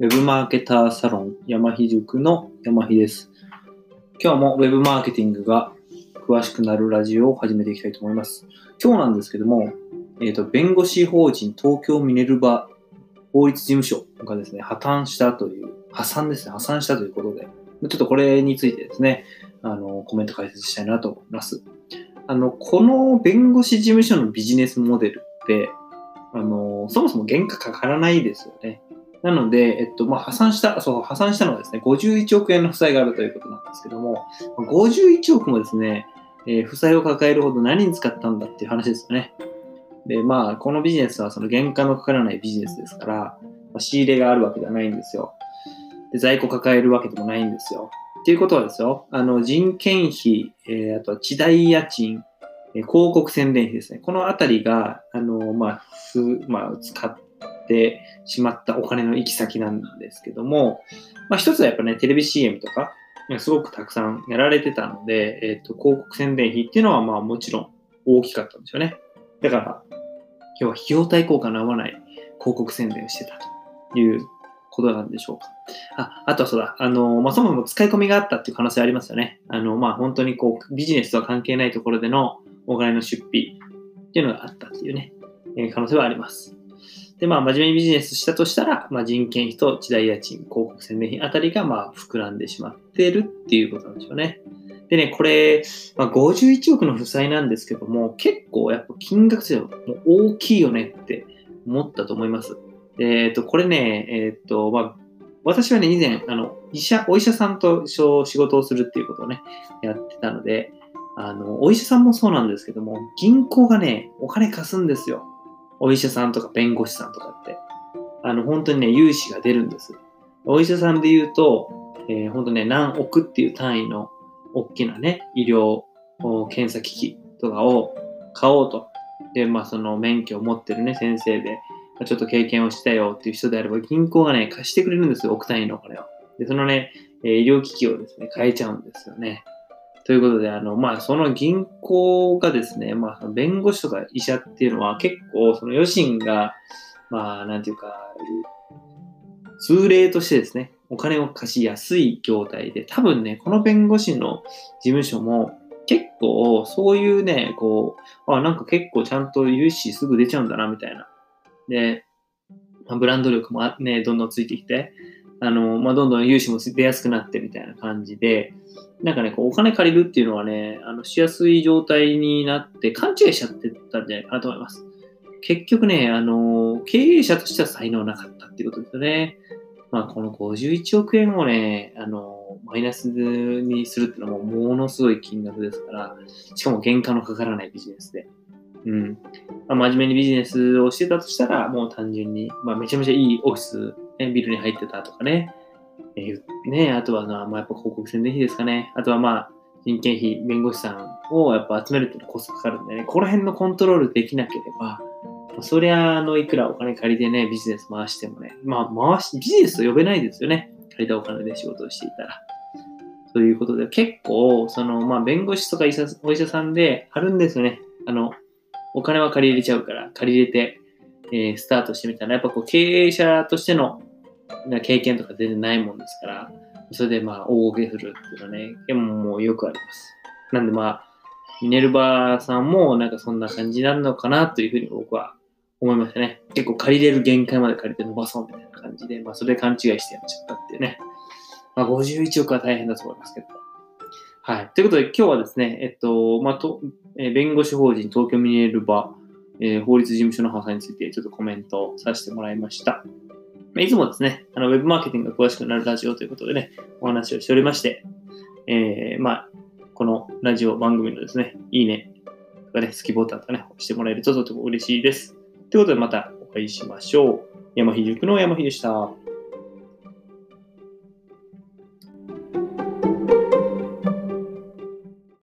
ウェブマーケターサロン山日塾の山日です。今日もウェブマーケティングが詳しくなるラジオを始めていきたいと思います。今日なんですけども、えっ、と、弁護士法人東京ミネルバ法律事務所がですね、破綻したという、破産ですね、破産したということで、ちょっとこれについてですね、あの、コメント解説したいなと思います。あの、この弁護士事務所のビジネスモデルって、あの、そもそも原価かからないですよね。なので、えっと、まあ、破産した、そう、破産したのはですね、51億円の負債があるということなんですけども、51億もですね、えー負債を抱えるほど何に使ったんだっていう話ですよね。で、まあ、このビジネスはその原価のかからないビジネスですから、まあ仕入れがあるわけではないんですよ。で、在庫抱えるわけでもないんですよ。っていうことはですよ、あの、人件費、えーあとは地代家賃、えー広告宣伝費ですね。このあたりが、あの、まあ、ふ、まあ、使っててしまったお金の行き先なんですけども、まあ、一つはやっぱね、テレビ CM とか、すごくたくさんやられてたので、えっ、と、広告宣伝費っていうのは、まあ、もちろん大きかったんですよね。だから、要は費用対効果の合わない広告宣伝をしてたということなんでしょうか。あ、あとはそうだ、あの、まあ、そもそも使い込みがあったっていう可能性ありますよね。あの、まあ、本当にこう、ビジネスとは関係ないところでのお金の出費っていうのがあったっていうね、えー可能性はあります。で、まあ、真面目にビジネスしたとしたら、まあ、人件費と地代家賃、広告宣伝費あたりが、まあ、膨らんでしまってるっていうことなんでしょうね。でね、これ、まあ、51億の負債なんですけども、結構やっぱ金額としては大きいよねって思ったと思います。えっ、と、これね、えっ、と、まあ、私はね、以前、あの、医者、お医者さんと仕事をするっていうことをね、やってたので、あの、お医者さんもそうなんですけども、銀行がね、お金貸すんですよ。お医者さんとか弁護士さんとかって。あの、本当にね、融資が出るんです。お医者さんで言うと、えー本当ね、何億っていう単位の大きなね、医療検査機器とかを買おうと。で、まあ、その免許を持ってるね、先生で、ちょっと経験をしたよっていう人であれば、銀行がね、貸してくれるんですよ、億単位のお金を。で、そのね、医療機器をですね、変えちゃうんですよね。ということで、あの、まあ、その銀行がですね、まあ、弁護士とか医者っていうのは結構、その余震が、まあ、なんていうか、通例としてですね、お金を貸しやすい業態で、多分ね、この弁護士の事務所も結構そういうね、こう、あ、なんか結構ちゃんと融資すぐ出ちゃうんだな、みたいな。で、まブランド力もね、どんどんついてきて、あの、まあ、どんどん融資も出やすくなってみたいな感じで、なんかね、こうお金借りるっていうのはね、あの、しやすい状態になって勘違いしちゃってたんじゃないかなと思います。結局ね、あの、経営者としては才能なかったっていうことですよね。まあ、この51億円をね、あの、マイナスにするっていうのはもものすごい金額ですから、しかも原価のかからないビジネスで。うん。まあ、真面目にビジネスをしてたとしたら、もう単純に、まあ、めちゃめちゃいいオフィス、ね、ビルに入ってたとかね。えーね、あとは、まあ、やっぱ広告宣伝費ですかね。あとはまあ、人件費、弁護士さんをやっぱ集めるっていうコストかかるんでね、ここら辺のコントロールできなければ、まそりゃ、あの、いくらお金借りてね、ビジネス回してもね、まあ、回し、ビジネスと呼べないですよね。借りたお金で仕事をしていたら。ということで、結構、その、まあ、弁護士とか医者お医者さんであるんですよね。あの、お金は借り入れちゃうから、借り入れて、えースタートしてみたら、やっぱこう、経営者としてのな経験とか全然ないもんですから、それでまあ、大ごけするっていうのはね、でももうよくあります。なんでまあ、ミネルバさんもなんかそんな感じになるのかなというふうに僕は思いましたね。結構借りれる限界まで借りて伸ばそうみたいな感じで、まあそれで勘違いしてやっちゃったっていうね。まあ51億は大変だと思いますけど。はい。ということで今日はですね、えっと、まあと、え弁護士法人東京ミネルバ、えー法律事務所の破産についてちょっとコメントさせてもらいました。まいつもですね、あの、ウェブマーケティングが詳しくなるラジオということでね、お話をしておりまして、えー、まあ、このラジオ番組のですね、いいねとかね、好きボタンとかね、押してもらえるととても嬉しいです。ということでまたお会いしましょう。山日塾の山日でした。